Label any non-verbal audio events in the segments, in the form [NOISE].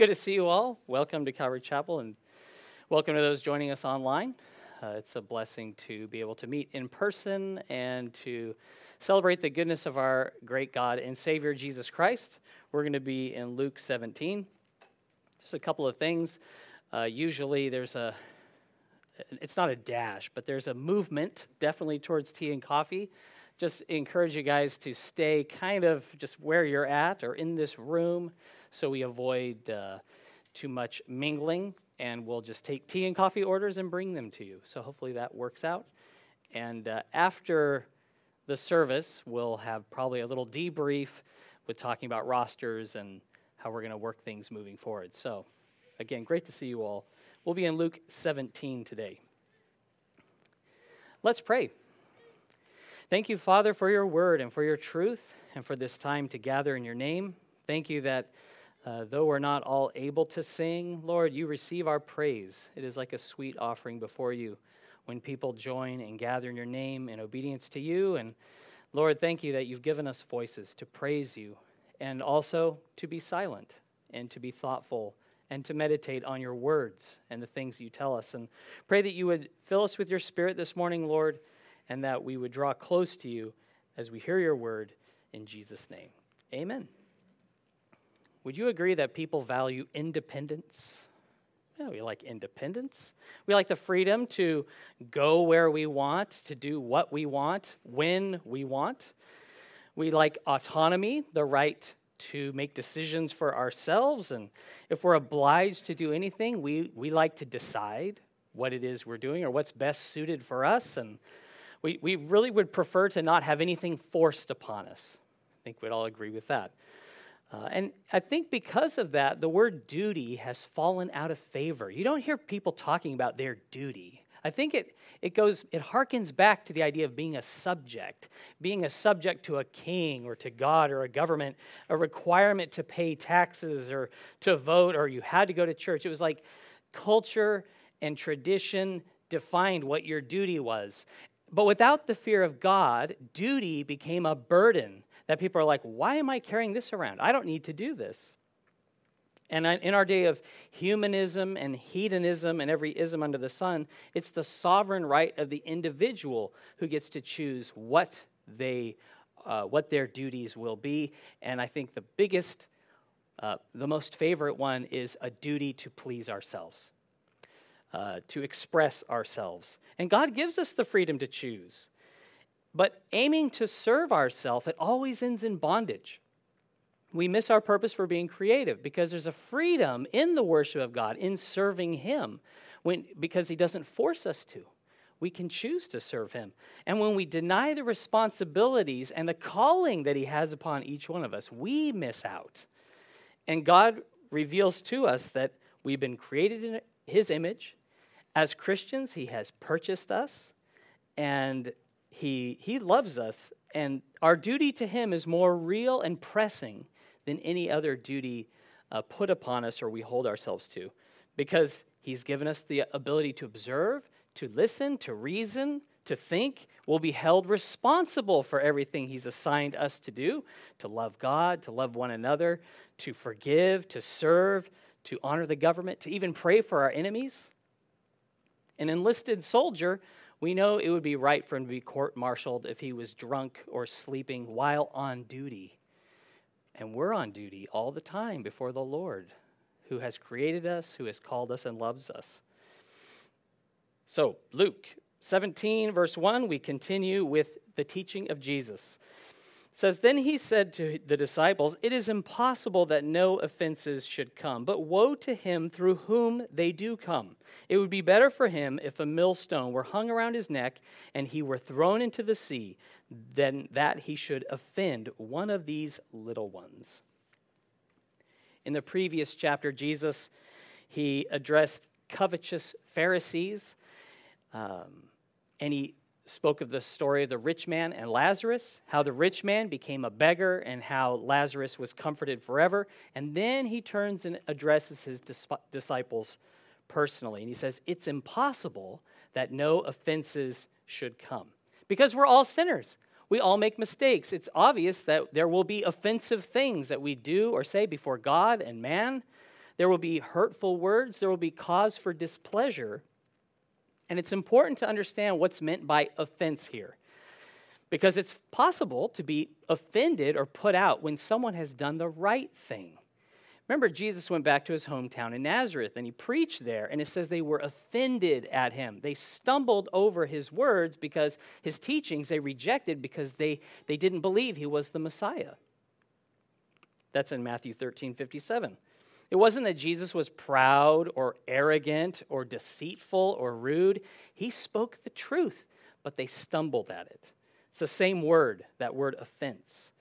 good to see you all. Welcome to Calvary Chapel and welcome to those joining us online. Uh, it's a blessing to be able to meet in person and to celebrate the goodness of our great God and Savior Jesus Christ. We're going to be in Luke 17. Just a couple of things. Uh, usually there's a, it's not a dash, but there's a movement definitely towards tea and coffee. Just encourage you guys to stay kind of just where you're at or in this room so we avoid uh, too much mingling. And we'll just take tea and coffee orders and bring them to you. So hopefully that works out. And uh, after the service, we'll have probably a little debrief with talking about rosters and how we're going to work things moving forward. So, again, great to see you all. We'll be in Luke 17 today. Let's pray. Thank you, Father, for your word and for your truth and for this time to gather in your name. Thank you that uh, though we're not all able to sing, Lord, you receive our praise. It is like a sweet offering before you when people join and gather in your name in obedience to you. And Lord, thank you that you've given us voices to praise you and also to be silent and to be thoughtful and to meditate on your words and the things you tell us. And pray that you would fill us with your spirit this morning, Lord, and that we would draw close to you as we hear your word in Jesus' name. Amen. Would you agree that people value independence? Yeah, we like independence. We like the freedom to go where we want, to do what we want, when we want. We like autonomy, the right to make decisions for ourselves. And if we're obliged to do anything, we, we like to decide what it is we're doing or what's best suited for us. And we, we really would prefer to not have anything forced upon us. I think we'd all agree with that. Uh, and I think because of that, the word duty has fallen out of favor. You don't hear people talking about their duty. I think it, it goes, it harkens back to the idea of being a subject, being a subject to a king or to God or a government, a requirement to pay taxes or to vote or you had to go to church. It was like culture and tradition defined what your duty was. But without the fear of God, duty became a burden that people are like, why am I carrying this around? I don't need to do this. And in our day of humanism and hedonism and every ism under the sun, it's the sovereign right of the individual who gets to choose what they, uh, what their duties will be. And I think the biggest, uh, the most favorite one is a duty to please ourselves, uh, to express ourselves. And God gives us the freedom to choose. But aiming to serve ourselves, it always ends in bondage. We miss our purpose for being creative because there's a freedom in the worship of God, in serving Him, when, because He doesn't force us to. We can choose to serve Him. And when we deny the responsibilities and the calling that He has upon each one of us, we miss out. And God reveals to us that we've been created in His image. As Christians, He has purchased us, and he, he loves us, and our duty to Him is more real and pressing than any other duty uh, put upon us or we hold ourselves to, because He's given us the ability to observe, to listen, to reason, to think. We'll be held responsible for everything He's assigned us to do to love God, to love one another, to forgive, to serve, to honor the government, to even pray for our enemies. An enlisted soldier we know it would be right for him to be court martialed if he was drunk or sleeping while on duty. And we're on duty all the time before the Lord, who has created us, who has called us, and loves us. So, Luke 17, verse 1, we continue with the teaching of Jesus says then he said to the disciples it is impossible that no offenses should come but woe to him through whom they do come. It would be better for him if a millstone were hung around his neck and he were thrown into the sea than that he should offend one of these little ones in the previous chapter jesus he addressed covetous pharisees um, and he spoke of the story of the rich man and Lazarus, how the rich man became a beggar and how Lazarus was comforted forever. And then he turns and addresses his disciples personally. And he says, It's impossible that no offenses should come because we're all sinners. We all make mistakes. It's obvious that there will be offensive things that we do or say before God and man. there will be hurtful words, there will be cause for displeasure. And it's important to understand what's meant by offense here. Because it's possible to be offended or put out when someone has done the right thing. Remember, Jesus went back to his hometown in Nazareth and he preached there, and it says they were offended at him. They stumbled over his words because his teachings they rejected because they, they didn't believe he was the Messiah. That's in Matthew 13 57. It wasn't that Jesus was proud or arrogant or deceitful or rude. He spoke the truth, but they stumbled at it. It's the same word, that word offense.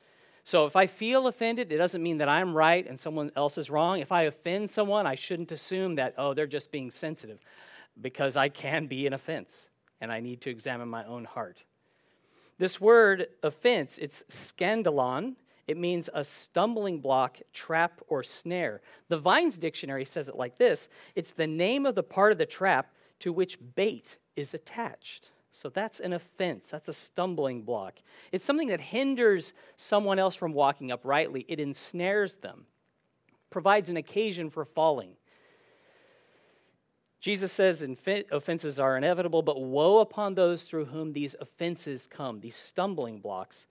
So if I feel offended, it doesn't mean that I'm right and someone else is wrong. If I offend someone, I shouldn't assume that, oh, they're just being sensitive, because I can be an offense and I need to examine my own heart. This word offense, it's scandalon. It means a stumbling block, trap, or snare. The Vine's Dictionary says it like this it's the name of the part of the trap to which bait is attached. So that's an offense. That's a stumbling block. It's something that hinders someone else from walking uprightly, it ensnares them, provides an occasion for falling. Jesus says offenses are inevitable, but woe upon those through whom these offenses come, these stumbling blocks.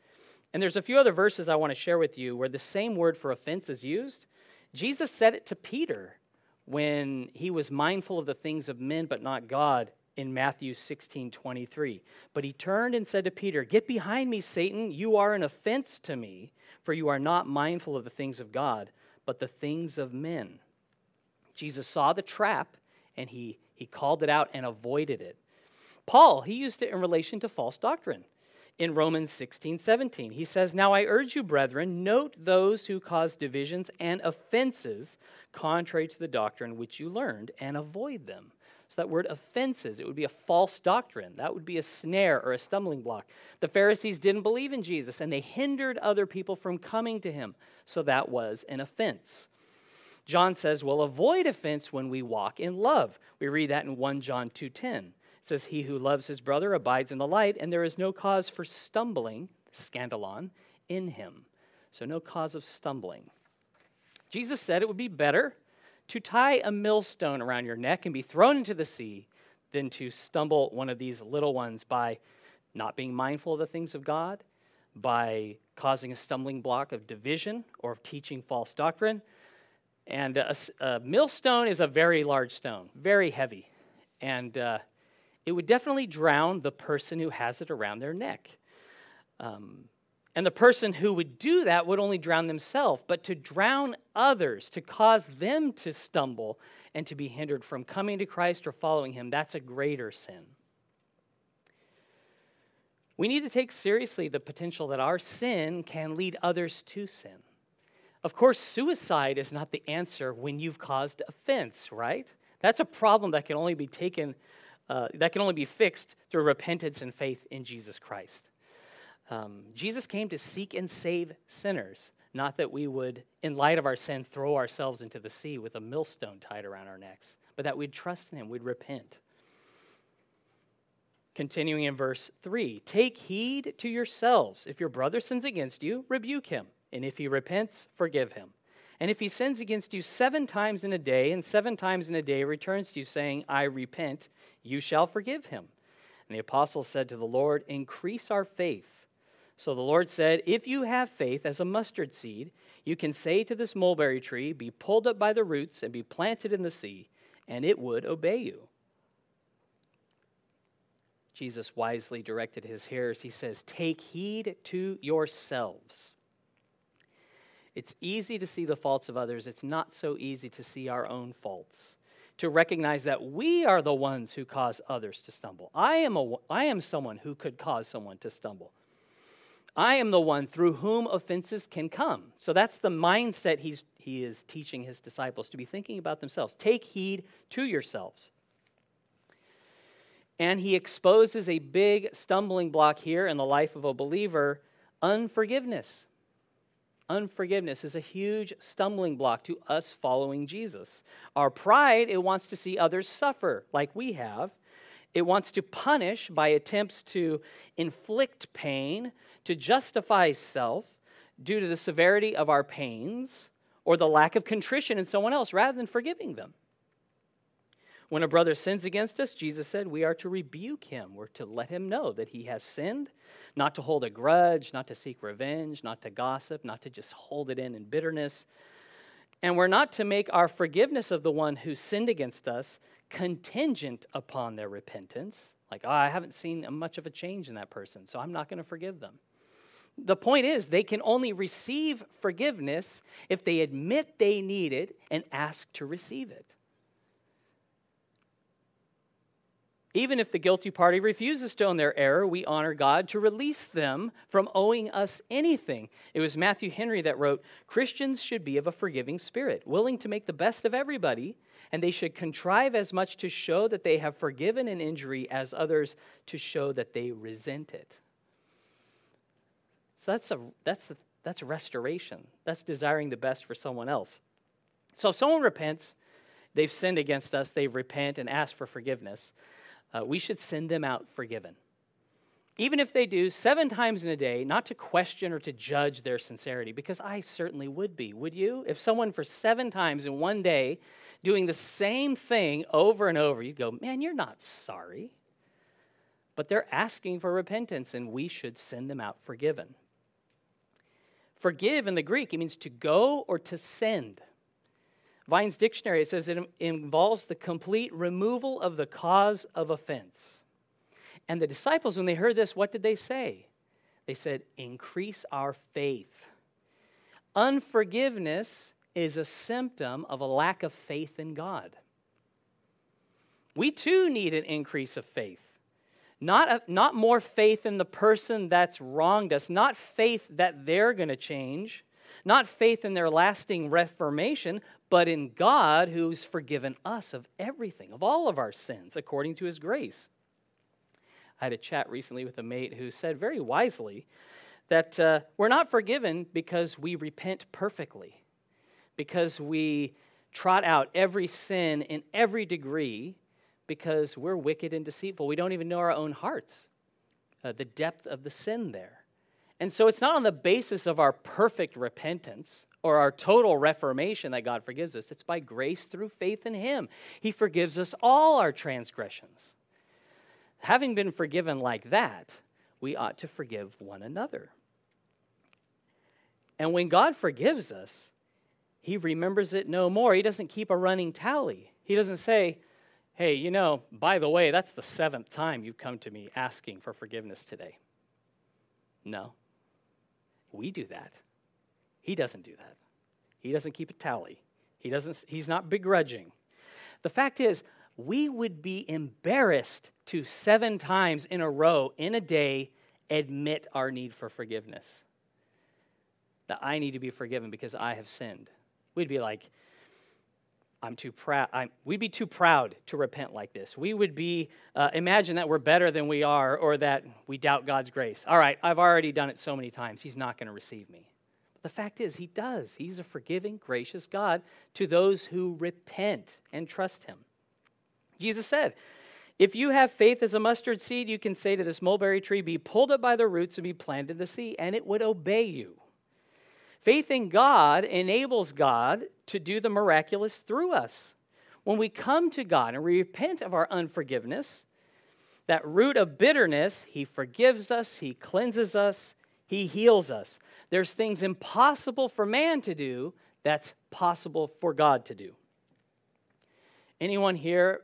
And there's a few other verses I want to share with you where the same word for offense is used. Jesus said it to Peter when he was mindful of the things of men but not God in Matthew 16 23. But he turned and said to Peter, Get behind me, Satan. You are an offense to me, for you are not mindful of the things of God, but the things of men. Jesus saw the trap and he, he called it out and avoided it. Paul, he used it in relation to false doctrine. In Romans 16, 17, he says, Now I urge you, brethren, note those who cause divisions and offenses contrary to the doctrine which you learned, and avoid them. So that word offenses, it would be a false doctrine. That would be a snare or a stumbling block. The Pharisees didn't believe in Jesus and they hindered other people from coming to him. So that was an offense. John says, "Well, avoid offense when we walk in love." We read that in 1 John 2:10. Says, "He who loves his brother abides in the light, and there is no cause for stumbling, scandalon, in him." So no cause of stumbling. Jesus said it would be better to tie a millstone around your neck and be thrown into the sea than to stumble one of these little ones by not being mindful of the things of God, by causing a stumbling block of division or of teaching false doctrine. And a, a millstone is a very large stone, very heavy. And uh, it would definitely drown the person who has it around their neck. Um, and the person who would do that would only drown themselves, but to drown others, to cause them to stumble and to be hindered from coming to Christ or following him, that's a greater sin. We need to take seriously the potential that our sin can lead others to sin. Of course, suicide is not the answer when you've caused offense, right? That's a problem that can only be taken, uh, that can only be fixed through repentance and faith in Jesus Christ. Um, Jesus came to seek and save sinners, not that we would, in light of our sin, throw ourselves into the sea with a millstone tied around our necks, but that we'd trust in Him, we'd repent. Continuing in verse 3 Take heed to yourselves. If your brother sins against you, rebuke him. And if he repents, forgive him. And if he sins against you seven times in a day, and seven times in a day returns to you, saying, I repent, you shall forgive him. And the apostle said to the Lord, Increase our faith. So the Lord said, If you have faith as a mustard seed, you can say to this mulberry tree, Be pulled up by the roots and be planted in the sea, and it would obey you. Jesus wisely directed his hearers. He says, Take heed to yourselves. It's easy to see the faults of others, it's not so easy to see our own faults. To recognize that we are the ones who cause others to stumble. I am, a, I am someone who could cause someone to stumble. I am the one through whom offenses can come. So that's the mindset he's, he is teaching his disciples to be thinking about themselves. Take heed to yourselves. And he exposes a big stumbling block here in the life of a believer unforgiveness. Unforgiveness is a huge stumbling block to us following Jesus. Our pride, it wants to see others suffer like we have. It wants to punish by attempts to inflict pain, to justify self due to the severity of our pains or the lack of contrition in someone else rather than forgiving them. When a brother sins against us, Jesus said we are to rebuke him. We're to let him know that he has sinned, not to hold a grudge, not to seek revenge, not to gossip, not to just hold it in in bitterness. And we're not to make our forgiveness of the one who sinned against us contingent upon their repentance. Like, oh, I haven't seen much of a change in that person, so I'm not going to forgive them. The point is, they can only receive forgiveness if they admit they need it and ask to receive it. Even if the guilty party refuses to own their error, we honor God to release them from owing us anything. It was Matthew Henry that wrote Christians should be of a forgiving spirit, willing to make the best of everybody, and they should contrive as much to show that they have forgiven an injury as others to show that they resent it. So that's, a, that's, a, that's restoration. That's desiring the best for someone else. So if someone repents, they've sinned against us, they repent and ask for forgiveness uh, we should send them out forgiven. Even if they do seven times in a day, not to question or to judge their sincerity, because I certainly would be. Would you? If someone for seven times in one day doing the same thing over and over, you'd go, man, you're not sorry. But they're asking for repentance, and we should send them out forgiven. Forgive in the Greek, it means to go or to send. Vine's dictionary, it says it involves the complete removal of the cause of offense. And the disciples, when they heard this, what did they say? They said, Increase our faith. Unforgiveness is a symptom of a lack of faith in God. We too need an increase of faith. Not, a, not more faith in the person that's wronged us, not faith that they're going to change, not faith in their lasting reformation, but in God who's forgiven us of everything, of all of our sins, according to his grace. I had a chat recently with a mate who said very wisely that uh, we're not forgiven because we repent perfectly, because we trot out every sin in every degree, because we're wicked and deceitful. We don't even know our own hearts, uh, the depth of the sin there. And so it's not on the basis of our perfect repentance or our total reformation that God forgives us. It's by grace through faith in Him. He forgives us all our transgressions. Having been forgiven like that, we ought to forgive one another. And when God forgives us, He remembers it no more. He doesn't keep a running tally. He doesn't say, hey, you know, by the way, that's the seventh time you've come to me asking for forgiveness today. No. We do that. He doesn't do that. He doesn't keep a tally. He doesn't, he's not begrudging. The fact is, we would be embarrassed to seven times in a row in a day admit our need for forgiveness. That I need to be forgiven because I have sinned. We'd be like, I'm too proud. we'd be too proud to repent like this. We would be, uh, imagine that we're better than we are or that we doubt God's grace. All right, I've already done it so many times. He's not going to receive me. The fact is, He does. He's a forgiving, gracious God to those who repent and trust Him. Jesus said, If you have faith as a mustard seed, you can say to this mulberry tree, Be pulled up by the roots and be planted in the sea, and it would obey you. Faith in God enables God to do the miraculous through us. When we come to God and we repent of our unforgiveness, that root of bitterness, He forgives us, He cleanses us, He heals us. There's things impossible for man to do that's possible for God to do. Anyone here,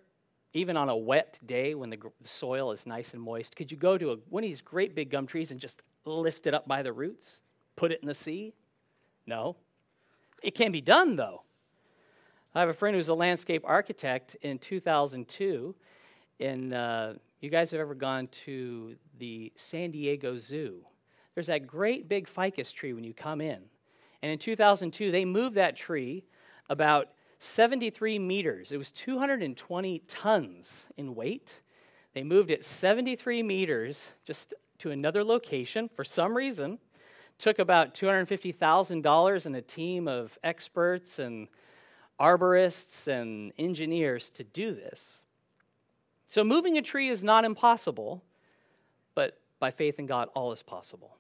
even on a wet day when the soil is nice and moist, could you go to a, one of these great big gum trees and just lift it up by the roots? Put it in the sea? No. It can be done, though. I have a friend who's a landscape architect in 2002. And uh, you guys have ever gone to the San Diego Zoo? There's that great big ficus tree when you come in. And in 2002, they moved that tree about 73 meters. It was 220 tons in weight. They moved it 73 meters just to another location for some reason. Took about $250,000 and a team of experts and arborists and engineers to do this. So, moving a tree is not impossible, but by faith in God, all is possible.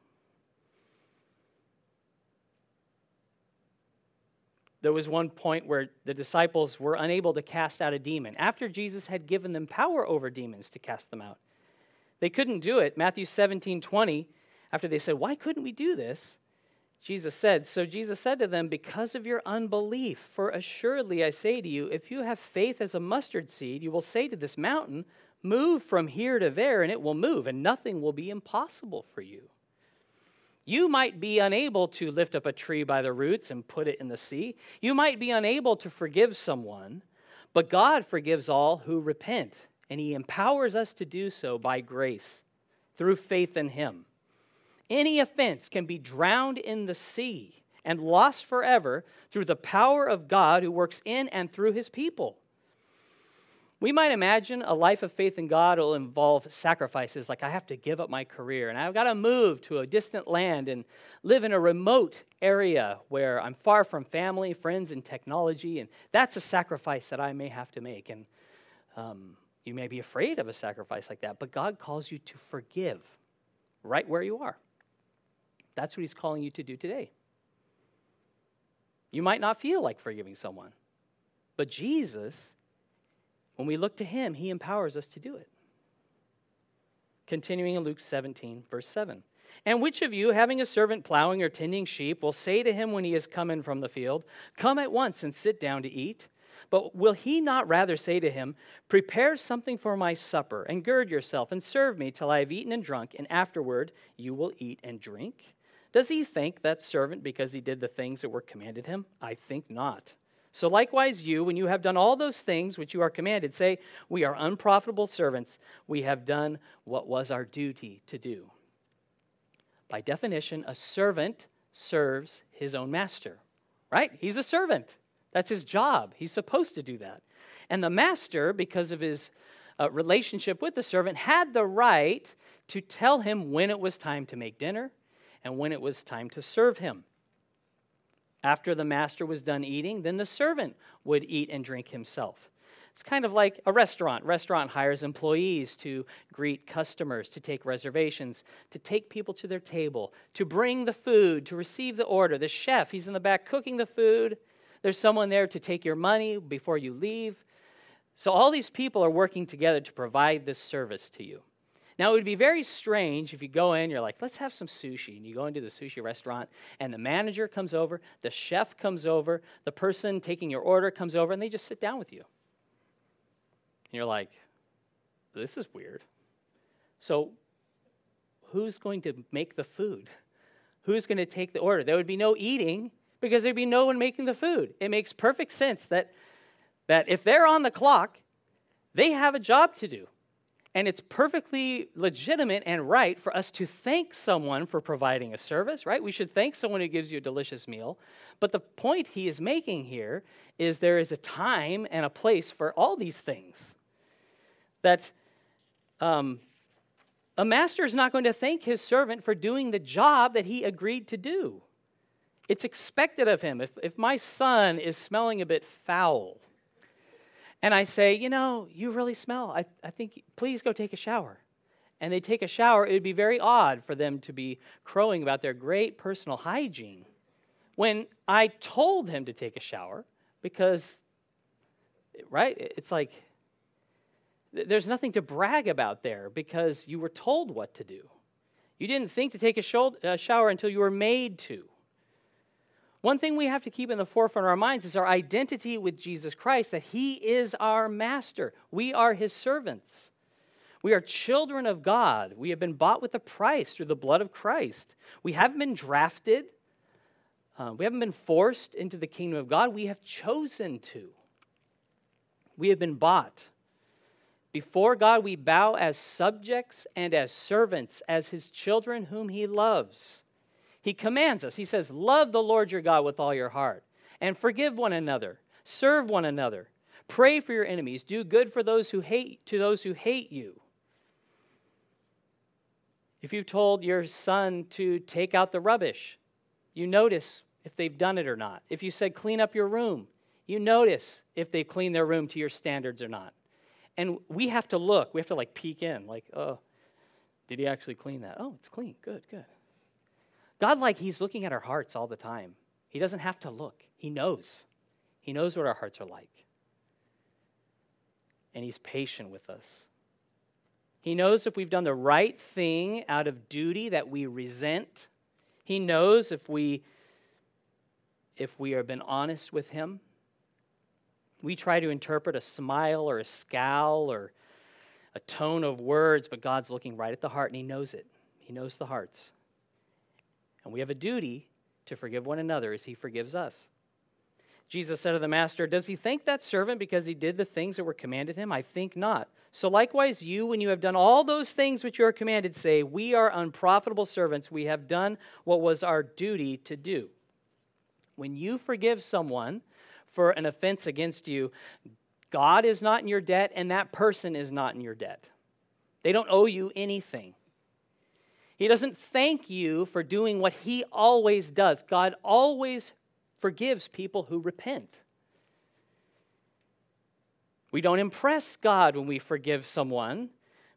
There was one point where the disciples were unable to cast out a demon after Jesus had given them power over demons to cast them out. They couldn't do it. Matthew 17 20, after they said, Why couldn't we do this? Jesus said, So Jesus said to them, Because of your unbelief, for assuredly I say to you, if you have faith as a mustard seed, you will say to this mountain, Move from here to there, and it will move, and nothing will be impossible for you. You might be unable to lift up a tree by the roots and put it in the sea. You might be unable to forgive someone, but God forgives all who repent, and He empowers us to do so by grace through faith in Him. Any offense can be drowned in the sea and lost forever through the power of God who works in and through His people. We might imagine a life of faith in God will involve sacrifices, like I have to give up my career and I've got to move to a distant land and live in a remote area where I'm far from family, friends, and technology. And that's a sacrifice that I may have to make. And um, you may be afraid of a sacrifice like that, but God calls you to forgive right where you are. That's what He's calling you to do today. You might not feel like forgiving someone, but Jesus when we look to him, he empowers us to do it. Continuing in Luke 17, verse 7. And which of you, having a servant plowing or tending sheep, will say to him when he is come in from the field, Come at once and sit down to eat? But will he not rather say to him, Prepare something for my supper, and gird yourself, and serve me till I have eaten and drunk, and afterward you will eat and drink? Does he thank that servant because he did the things that were commanded him? I think not. So likewise, you, when you have done all those things which you are commanded, say, We are unprofitable servants. We have done what was our duty to do. By definition, a servant serves his own master, right? He's a servant. That's his job. He's supposed to do that. And the master, because of his uh, relationship with the servant, had the right to tell him when it was time to make dinner and when it was time to serve him. After the master was done eating, then the servant would eat and drink himself. It's kind of like a restaurant. Restaurant hires employees to greet customers, to take reservations, to take people to their table, to bring the food, to receive the order. The chef, he's in the back cooking the food. There's someone there to take your money before you leave. So all these people are working together to provide this service to you. Now, it would be very strange if you go in, you're like, let's have some sushi. And you go into the sushi restaurant, and the manager comes over, the chef comes over, the person taking your order comes over, and they just sit down with you. And you're like, this is weird. So, who's going to make the food? Who's going to take the order? There would be no eating because there'd be no one making the food. It makes perfect sense that, that if they're on the clock, they have a job to do. And it's perfectly legitimate and right for us to thank someone for providing a service, right? We should thank someone who gives you a delicious meal. But the point he is making here is there is a time and a place for all these things. That um, a master is not going to thank his servant for doing the job that he agreed to do. It's expected of him. If, if my son is smelling a bit foul, and I say, you know, you really smell. I, I think, please go take a shower. And they take a shower, it would be very odd for them to be crowing about their great personal hygiene when I told him to take a shower because, right? It's like there's nothing to brag about there because you were told what to do. You didn't think to take a shower until you were made to. One thing we have to keep in the forefront of our minds is our identity with Jesus Christ, that He is our master. We are His servants. We are children of God. We have been bought with a price through the blood of Christ. We haven't been drafted, uh, we haven't been forced into the kingdom of God. We have chosen to. We have been bought. Before God, we bow as subjects and as servants, as His children whom He loves. He commands us. He says, Love the Lord your God with all your heart, and forgive one another, serve one another, pray for your enemies, do good for those who hate to those who hate you. If you've told your son to take out the rubbish, you notice if they've done it or not. If you said clean up your room, you notice if they clean their room to your standards or not. And we have to look, we have to like peek in, like, oh, did he actually clean that? Oh, it's clean. Good, good. God, like, He's looking at our hearts all the time. He doesn't have to look, He knows. He knows what our hearts are like. And He's patient with us. He knows if we've done the right thing out of duty that we resent. He knows if we if we have been honest with him. We try to interpret a smile or a scowl or a tone of words, but God's looking right at the heart and he knows it. He knows the hearts. And we have a duty to forgive one another as he forgives us. Jesus said to the master, Does he thank that servant because he did the things that were commanded him? I think not. So likewise, you, when you have done all those things which you are commanded, say, We are unprofitable servants. We have done what was our duty to do. When you forgive someone for an offense against you, God is not in your debt, and that person is not in your debt. They don't owe you anything. He doesn't thank you for doing what he always does. God always forgives people who repent. We don't impress God when we forgive someone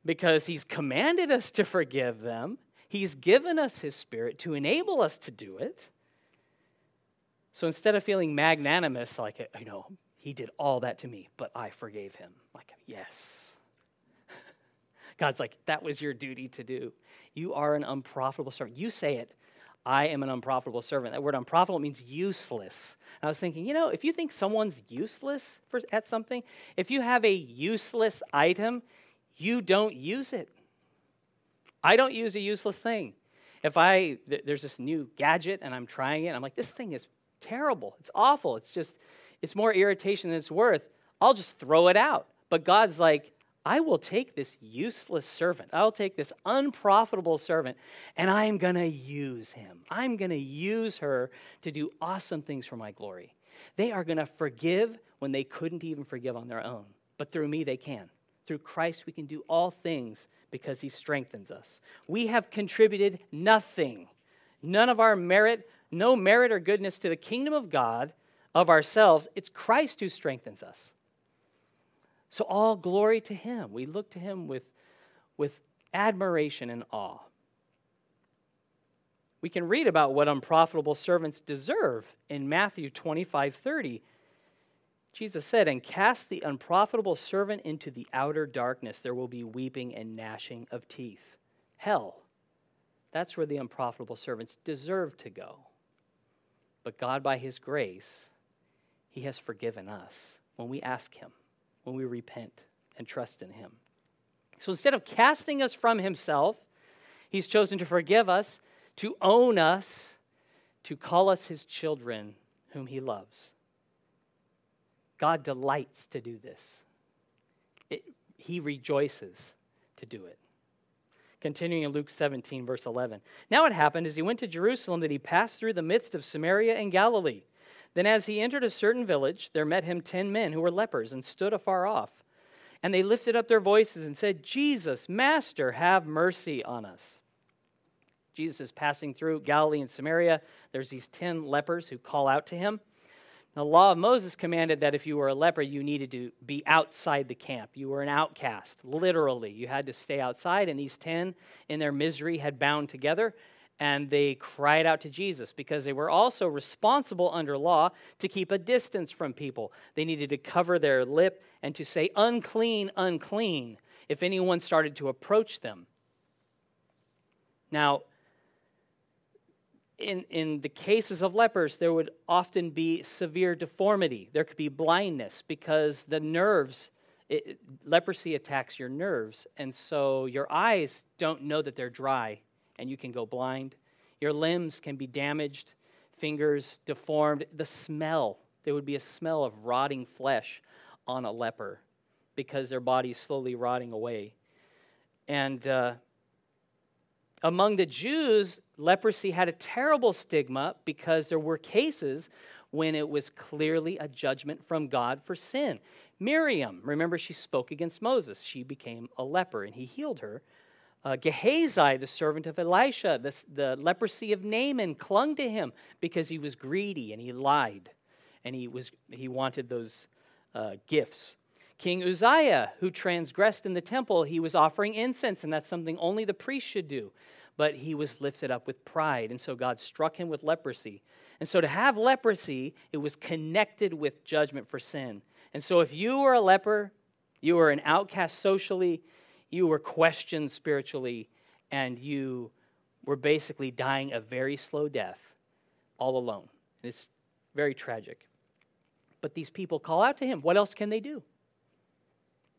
because He's commanded us to forgive them. He's given us His Spirit to enable us to do it. So instead of feeling magnanimous, like, you know, He did all that to me, but I forgave Him, like, yes. God's like, that was your duty to do. You are an unprofitable servant. You say it. I am an unprofitable servant. That word unprofitable means useless. And I was thinking, you know, if you think someone's useless for, at something, if you have a useless item, you don't use it. I don't use a useless thing. If I, th- there's this new gadget and I'm trying it, I'm like, this thing is terrible. It's awful. It's just, it's more irritation than it's worth. I'll just throw it out. But God's like, I will take this useless servant, I'll take this unprofitable servant, and I'm going to use him. I'm going to use her to do awesome things for my glory. They are going to forgive when they couldn't even forgive on their own. But through me, they can. Through Christ, we can do all things because he strengthens us. We have contributed nothing, none of our merit, no merit or goodness to the kingdom of God of ourselves. It's Christ who strengthens us. So, all glory to him. We look to him with, with admiration and awe. We can read about what unprofitable servants deserve in Matthew 25 30. Jesus said, And cast the unprofitable servant into the outer darkness. There will be weeping and gnashing of teeth. Hell. That's where the unprofitable servants deserve to go. But God, by His grace, He has forgiven us when we ask Him when we repent and trust in Him. So instead of casting us from Himself, He's chosen to forgive us, to own us, to call us His children whom He loves. God delights to do this, it, He rejoices to do it. Continuing in Luke 17, verse 11. Now it happened as he went to Jerusalem that he passed through the midst of Samaria and Galilee. Then, as he entered a certain village, there met him ten men who were lepers and stood afar off. And they lifted up their voices and said, Jesus, Master, have mercy on us. Jesus is passing through Galilee and Samaria. There's these ten lepers who call out to him. The law of Moses commanded that if you were a leper, you needed to be outside the camp. You were an outcast, literally. You had to stay outside, and these ten, in their misery, had bound together and they cried out to Jesus because they were also responsible under law to keep a distance from people. They needed to cover their lip and to say, unclean, unclean, if anyone started to approach them. Now, in, in the cases of lepers, there would often be severe deformity. There could be blindness because the nerves, it, leprosy attacks your nerves, and so your eyes don't know that they're dry and you can go blind. Your limbs can be damaged, fingers deformed. The smell, there would be a smell of rotting flesh on a leper because their body is slowly rotting away. And uh, among the Jews, leprosy had a terrible stigma because there were cases when it was clearly a judgment from God for sin. Miriam, remember, she spoke against Moses. She became a leper, and he healed her uh, Gehazi, the servant of Elisha, the, the leprosy of Naaman clung to him because he was greedy and he lied and he, was, he wanted those uh, gifts. King Uzziah, who transgressed in the temple, he was offering incense, and that's something only the priest should do. But he was lifted up with pride, and so God struck him with leprosy. And so to have leprosy, it was connected with judgment for sin. And so if you were a leper, you were an outcast socially, you were questioned spiritually, and you were basically dying a very slow death all alone. It's very tragic. But these people call out to him. What else can they do?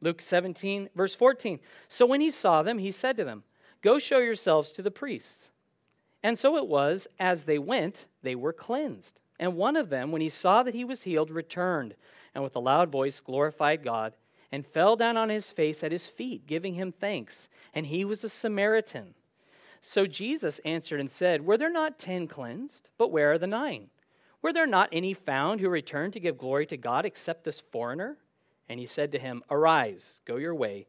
Luke 17, verse 14. So when he saw them, he said to them, Go show yourselves to the priests. And so it was, as they went, they were cleansed. And one of them, when he saw that he was healed, returned, and with a loud voice glorified God, and fell down on his face at his feet, giving him thanks. And he was a Samaritan. So Jesus answered and said, Were there not ten cleansed? But where are the nine? Were there not any found who returned to give glory to God except this foreigner? And he said to him, Arise, go your way.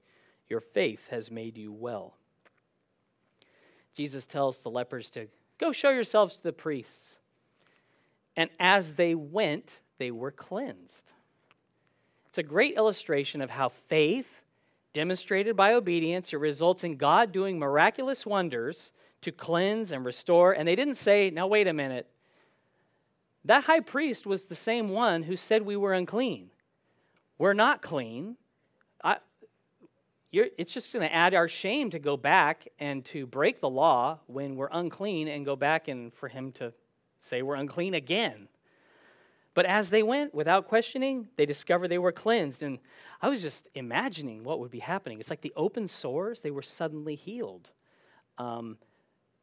Your faith has made you well. Jesus tells the lepers to go show yourselves to the priests. And as they went, they were cleansed. A great illustration of how faith, demonstrated by obedience, it results in God doing miraculous wonders to cleanse and restore. And they didn't say, now wait a minute. That high priest was the same one who said we were unclean. We're not clean. I, it's just going to add our shame to go back and to break the law when we're unclean and go back and for him to say we're unclean again. But as they went without questioning, they discovered they were cleansed. And I was just imagining what would be happening. It's like the open sores, they were suddenly healed. Um,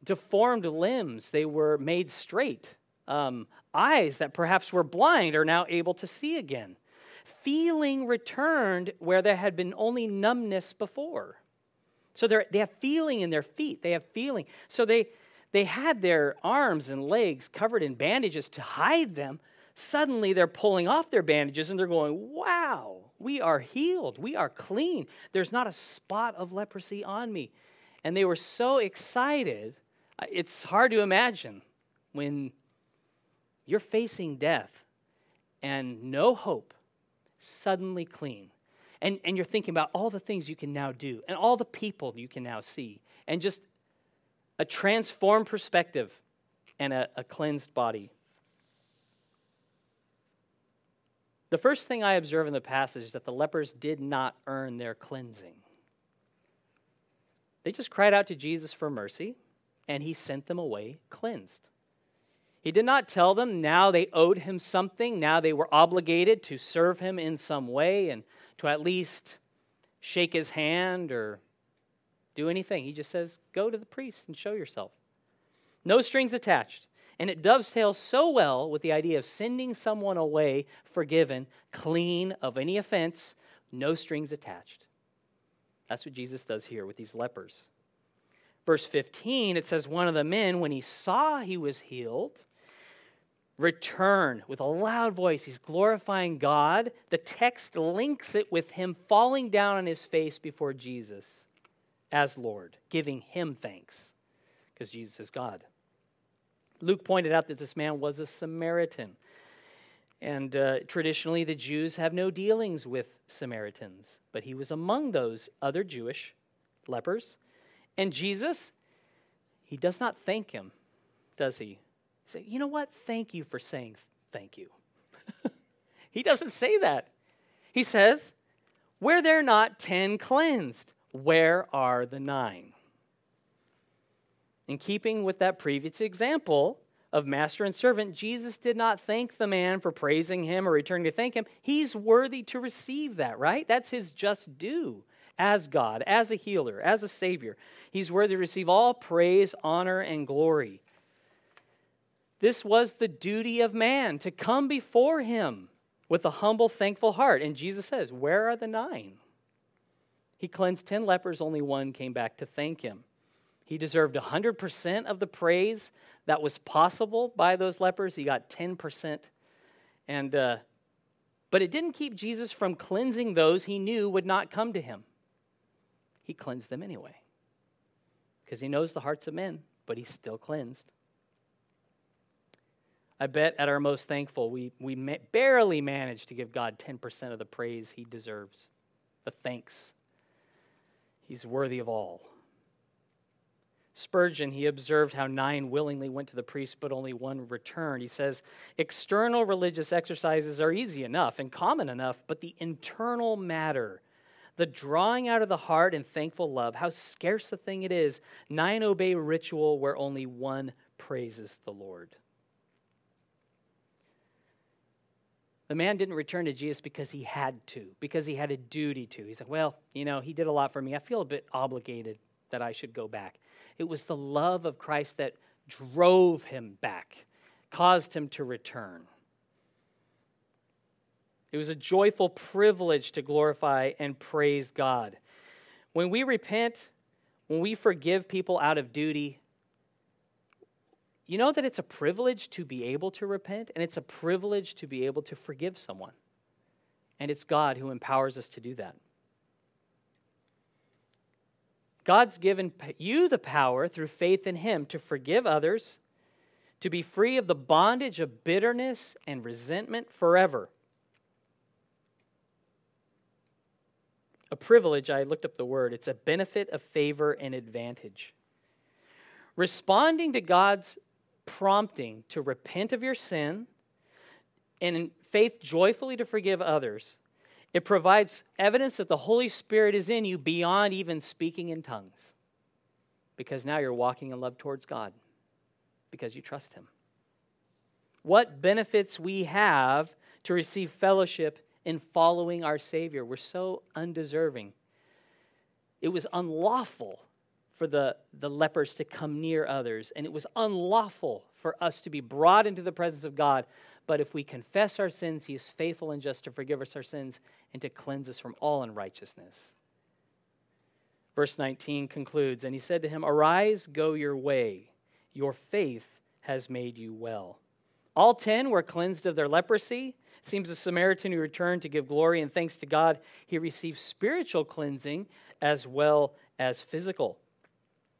deformed limbs, they were made straight. Um, eyes that perhaps were blind are now able to see again. Feeling returned where there had been only numbness before. So they have feeling in their feet. They have feeling. So they, they had their arms and legs covered in bandages to hide them. Suddenly they're pulling off their bandages and they're going, Wow, we are healed. We are clean. There's not a spot of leprosy on me. And they were so excited. Uh, it's hard to imagine when you're facing death and no hope, suddenly clean. And, and you're thinking about all the things you can now do and all the people you can now see, and just a transformed perspective and a, a cleansed body. The first thing I observe in the passage is that the lepers did not earn their cleansing. They just cried out to Jesus for mercy, and he sent them away cleansed. He did not tell them now they owed him something, now they were obligated to serve him in some way and to at least shake his hand or do anything. He just says, Go to the priest and show yourself. No strings attached. And it dovetails so well with the idea of sending someone away forgiven, clean of any offense, no strings attached. That's what Jesus does here with these lepers. Verse 15, it says, One of the men, when he saw he was healed, returned with a loud voice. He's glorifying God. The text links it with him falling down on his face before Jesus as Lord, giving him thanks because Jesus is God. Luke pointed out that this man was a Samaritan. And uh, traditionally, the Jews have no dealings with Samaritans, but he was among those other Jewish lepers. And Jesus, he does not thank him, does he? Say, you know what? Thank you for saying thank you. [LAUGHS] he doesn't say that. He says, Were there not ten cleansed? Where are the nine? In keeping with that previous example of master and servant, Jesus did not thank the man for praising him or returning to thank him. He's worthy to receive that, right? That's his just due as God, as a healer, as a savior. He's worthy to receive all praise, honor, and glory. This was the duty of man to come before him with a humble, thankful heart. And Jesus says, Where are the nine? He cleansed 10 lepers, only one came back to thank him. He deserved 100% of the praise that was possible by those lepers. He got 10%. And, uh, but it didn't keep Jesus from cleansing those he knew would not come to him. He cleansed them anyway because he knows the hearts of men, but he's still cleansed. I bet at our most thankful, we, we barely manage to give God 10% of the praise he deserves, the thanks. He's worthy of all. Spurgeon, he observed how nine willingly went to the priest, but only one returned. He says, External religious exercises are easy enough and common enough, but the internal matter, the drawing out of the heart and thankful love, how scarce a thing it is. Nine obey ritual where only one praises the Lord. The man didn't return to Jesus because he had to, because he had a duty to. He said, Well, you know, he did a lot for me. I feel a bit obligated that I should go back. It was the love of Christ that drove him back, caused him to return. It was a joyful privilege to glorify and praise God. When we repent, when we forgive people out of duty, you know that it's a privilege to be able to repent, and it's a privilege to be able to forgive someone. And it's God who empowers us to do that. God's given you the power through faith in Him to forgive others, to be free of the bondage of bitterness and resentment forever. A privilege, I looked up the word, it's a benefit of favor and advantage. Responding to God's prompting to repent of your sin and in faith joyfully to forgive others it provides evidence that the Holy Spirit is in you beyond even speaking in tongues. Because now you're walking in love towards God because you trust Him. What benefits we have to receive fellowship in following our Savior. We're so undeserving. It was unlawful for the, the lepers to come near others, and it was unlawful for us to be brought into the presence of God but if we confess our sins, he is faithful and just to forgive us our sins and to cleanse us from all unrighteousness. Verse 19 concludes And he said to him, Arise, go your way. Your faith has made you well. All ten were cleansed of their leprosy. seems the Samaritan who returned to give glory and thanks to God, he received spiritual cleansing as well as physical.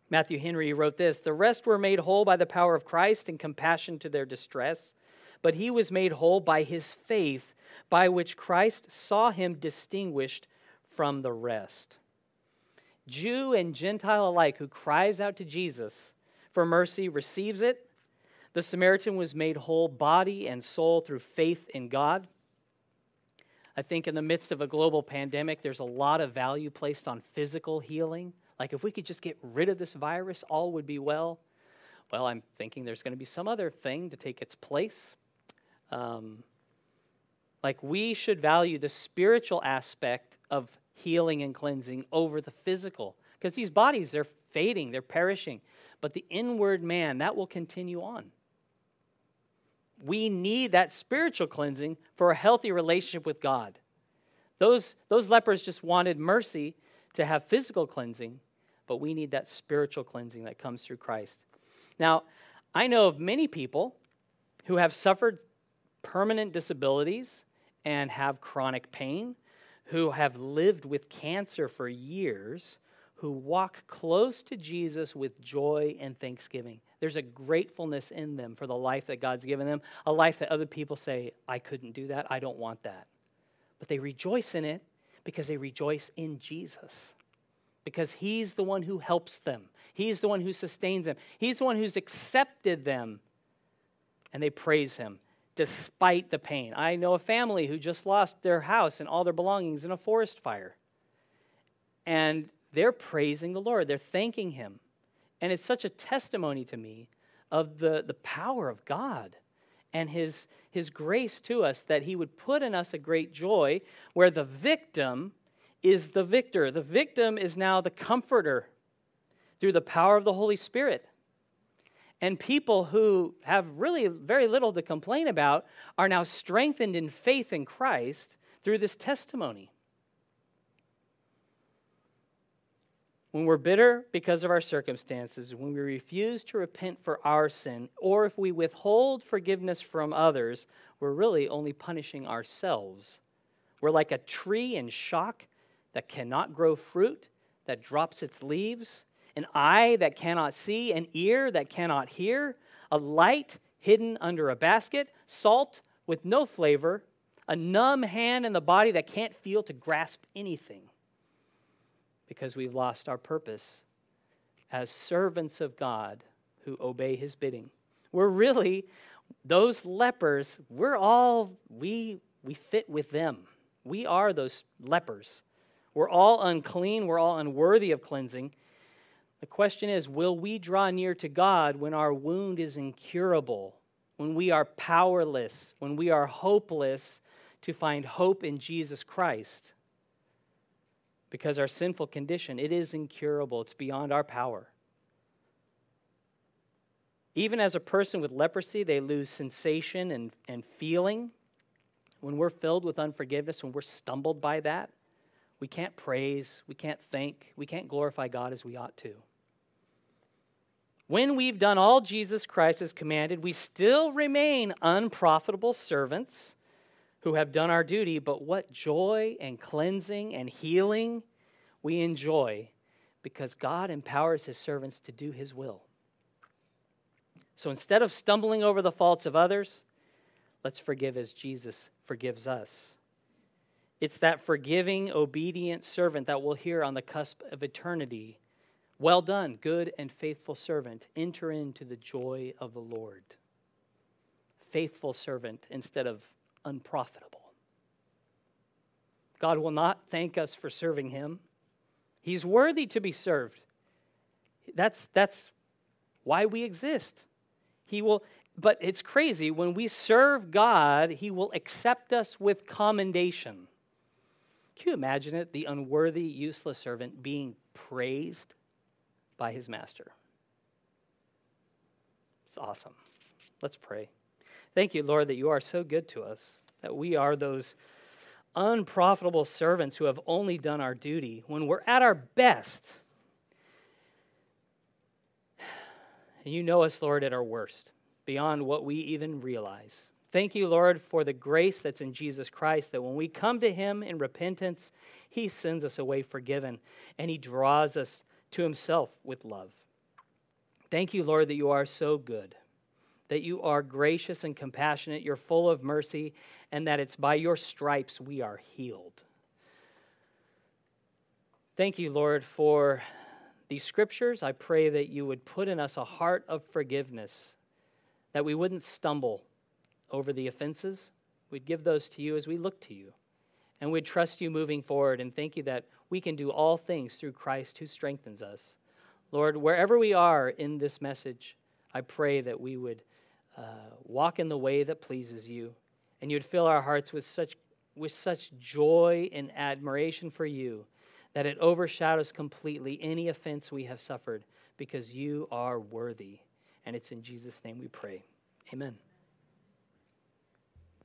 Matthew Henry wrote this The rest were made whole by the power of Christ and compassion to their distress but he was made whole by his faith, by which Christ saw him distinguished from the rest. Jew and Gentile alike who cries out to Jesus for mercy receives it. The Samaritan was made whole body and soul through faith in God. I think in the midst of a global pandemic, there's a lot of value placed on physical healing. Like if we could just get rid of this virus, all would be well. Well, I'm thinking there's going to be some other thing to take its place. Um, like we should value the spiritual aspect of healing and cleansing over the physical. Because these bodies they're fading they're perishing. But the inward man that will continue on. We need that spiritual cleansing for a healthy relationship with god. Those, those lepers just wanted mercy to have physical cleansing but we need that spiritual cleansing that comes through christ. Now i know of many people who have suffered permanent disabilities and have chronic pain, who have lived with cancer for years, who walk close to Jesus with joy and thanksgiving. There's a gratefulness in them for the life that God's given them, a life that other people say, I couldn't do that, I don't want that. But they rejoice in it because they rejoice in Jesus. Because he's the one who helps them. He's the one who sustains them. He's the one who's accepted them. And they praise him despite the pain. I know a family who just lost their house and all their belongings in a forest fire. And they're praising the Lord, they're thanking Him. And it's such a testimony to me of the, the power of God and his, his grace to us that He would put in us a great joy where the victim is the victor. The victim is now the comforter through the power of the Holy Spirit. And people who have really very little to complain about are now strengthened in faith in Christ through this testimony. When we're bitter because of our circumstances, when we refuse to repent for our sin, or if we withhold forgiveness from others, we're really only punishing ourselves. We're like a tree in shock that cannot grow fruit, that drops its leaves, an eye that cannot see, an ear that cannot hear, a light hidden under a basket, salt with no flavor, a numb hand in the body that can't feel to grasp anything because we've lost our purpose. as servants of God who obey his bidding. We're really those lepers, we're all we we fit with them. We are those lepers. We're all unclean, we're all unworthy of cleansing. The question is will we draw near to God when our wound is incurable, when we are powerless, when we are hopeless to find hope in Jesus Christ? Because our sinful condition, it is incurable, it's beyond our power. Even as a person with leprosy, they lose sensation and, and feeling. When we're filled with unforgiveness, when we're stumbled by that, we can't praise, we can't thank, we can't glorify God as we ought to. When we've done all Jesus Christ has commanded, we still remain unprofitable servants who have done our duty, but what joy and cleansing and healing we enjoy because God empowers his servants to do his will. So instead of stumbling over the faults of others, let's forgive as Jesus forgives us. It's that forgiving, obedient servant that we'll hear on the cusp of eternity. Well done, good and faithful servant. Enter into the joy of the Lord. Faithful servant instead of unprofitable. God will not thank us for serving him. He's worthy to be served. That's, that's why we exist. He will, but it's crazy. When we serve God, He will accept us with commendation. Can you imagine it? The unworthy, useless servant being praised by his master. It's awesome. Let's pray. Thank you, Lord, that you are so good to us, that we are those unprofitable servants who have only done our duty. When we're at our best, And you know us, Lord, at our worst, beyond what we even realize. Thank you, Lord, for the grace that's in Jesus Christ, that when we come to Him in repentance, He sends us away forgiven and He draws us to Himself with love. Thank you, Lord, that you are so good, that you are gracious and compassionate, you're full of mercy, and that it's by your stripes we are healed. Thank you, Lord, for these scriptures, I pray that you would put in us a heart of forgiveness, that we wouldn't stumble over the offenses. We'd give those to you as we look to you. And we'd trust you moving forward and thank you that we can do all things through Christ who strengthens us. Lord, wherever we are in this message, I pray that we would uh, walk in the way that pleases you and you'd fill our hearts with such, with such joy and admiration for you that it overshadows completely any offense we have suffered because you are worthy. And it's in Jesus' name we pray. Amen.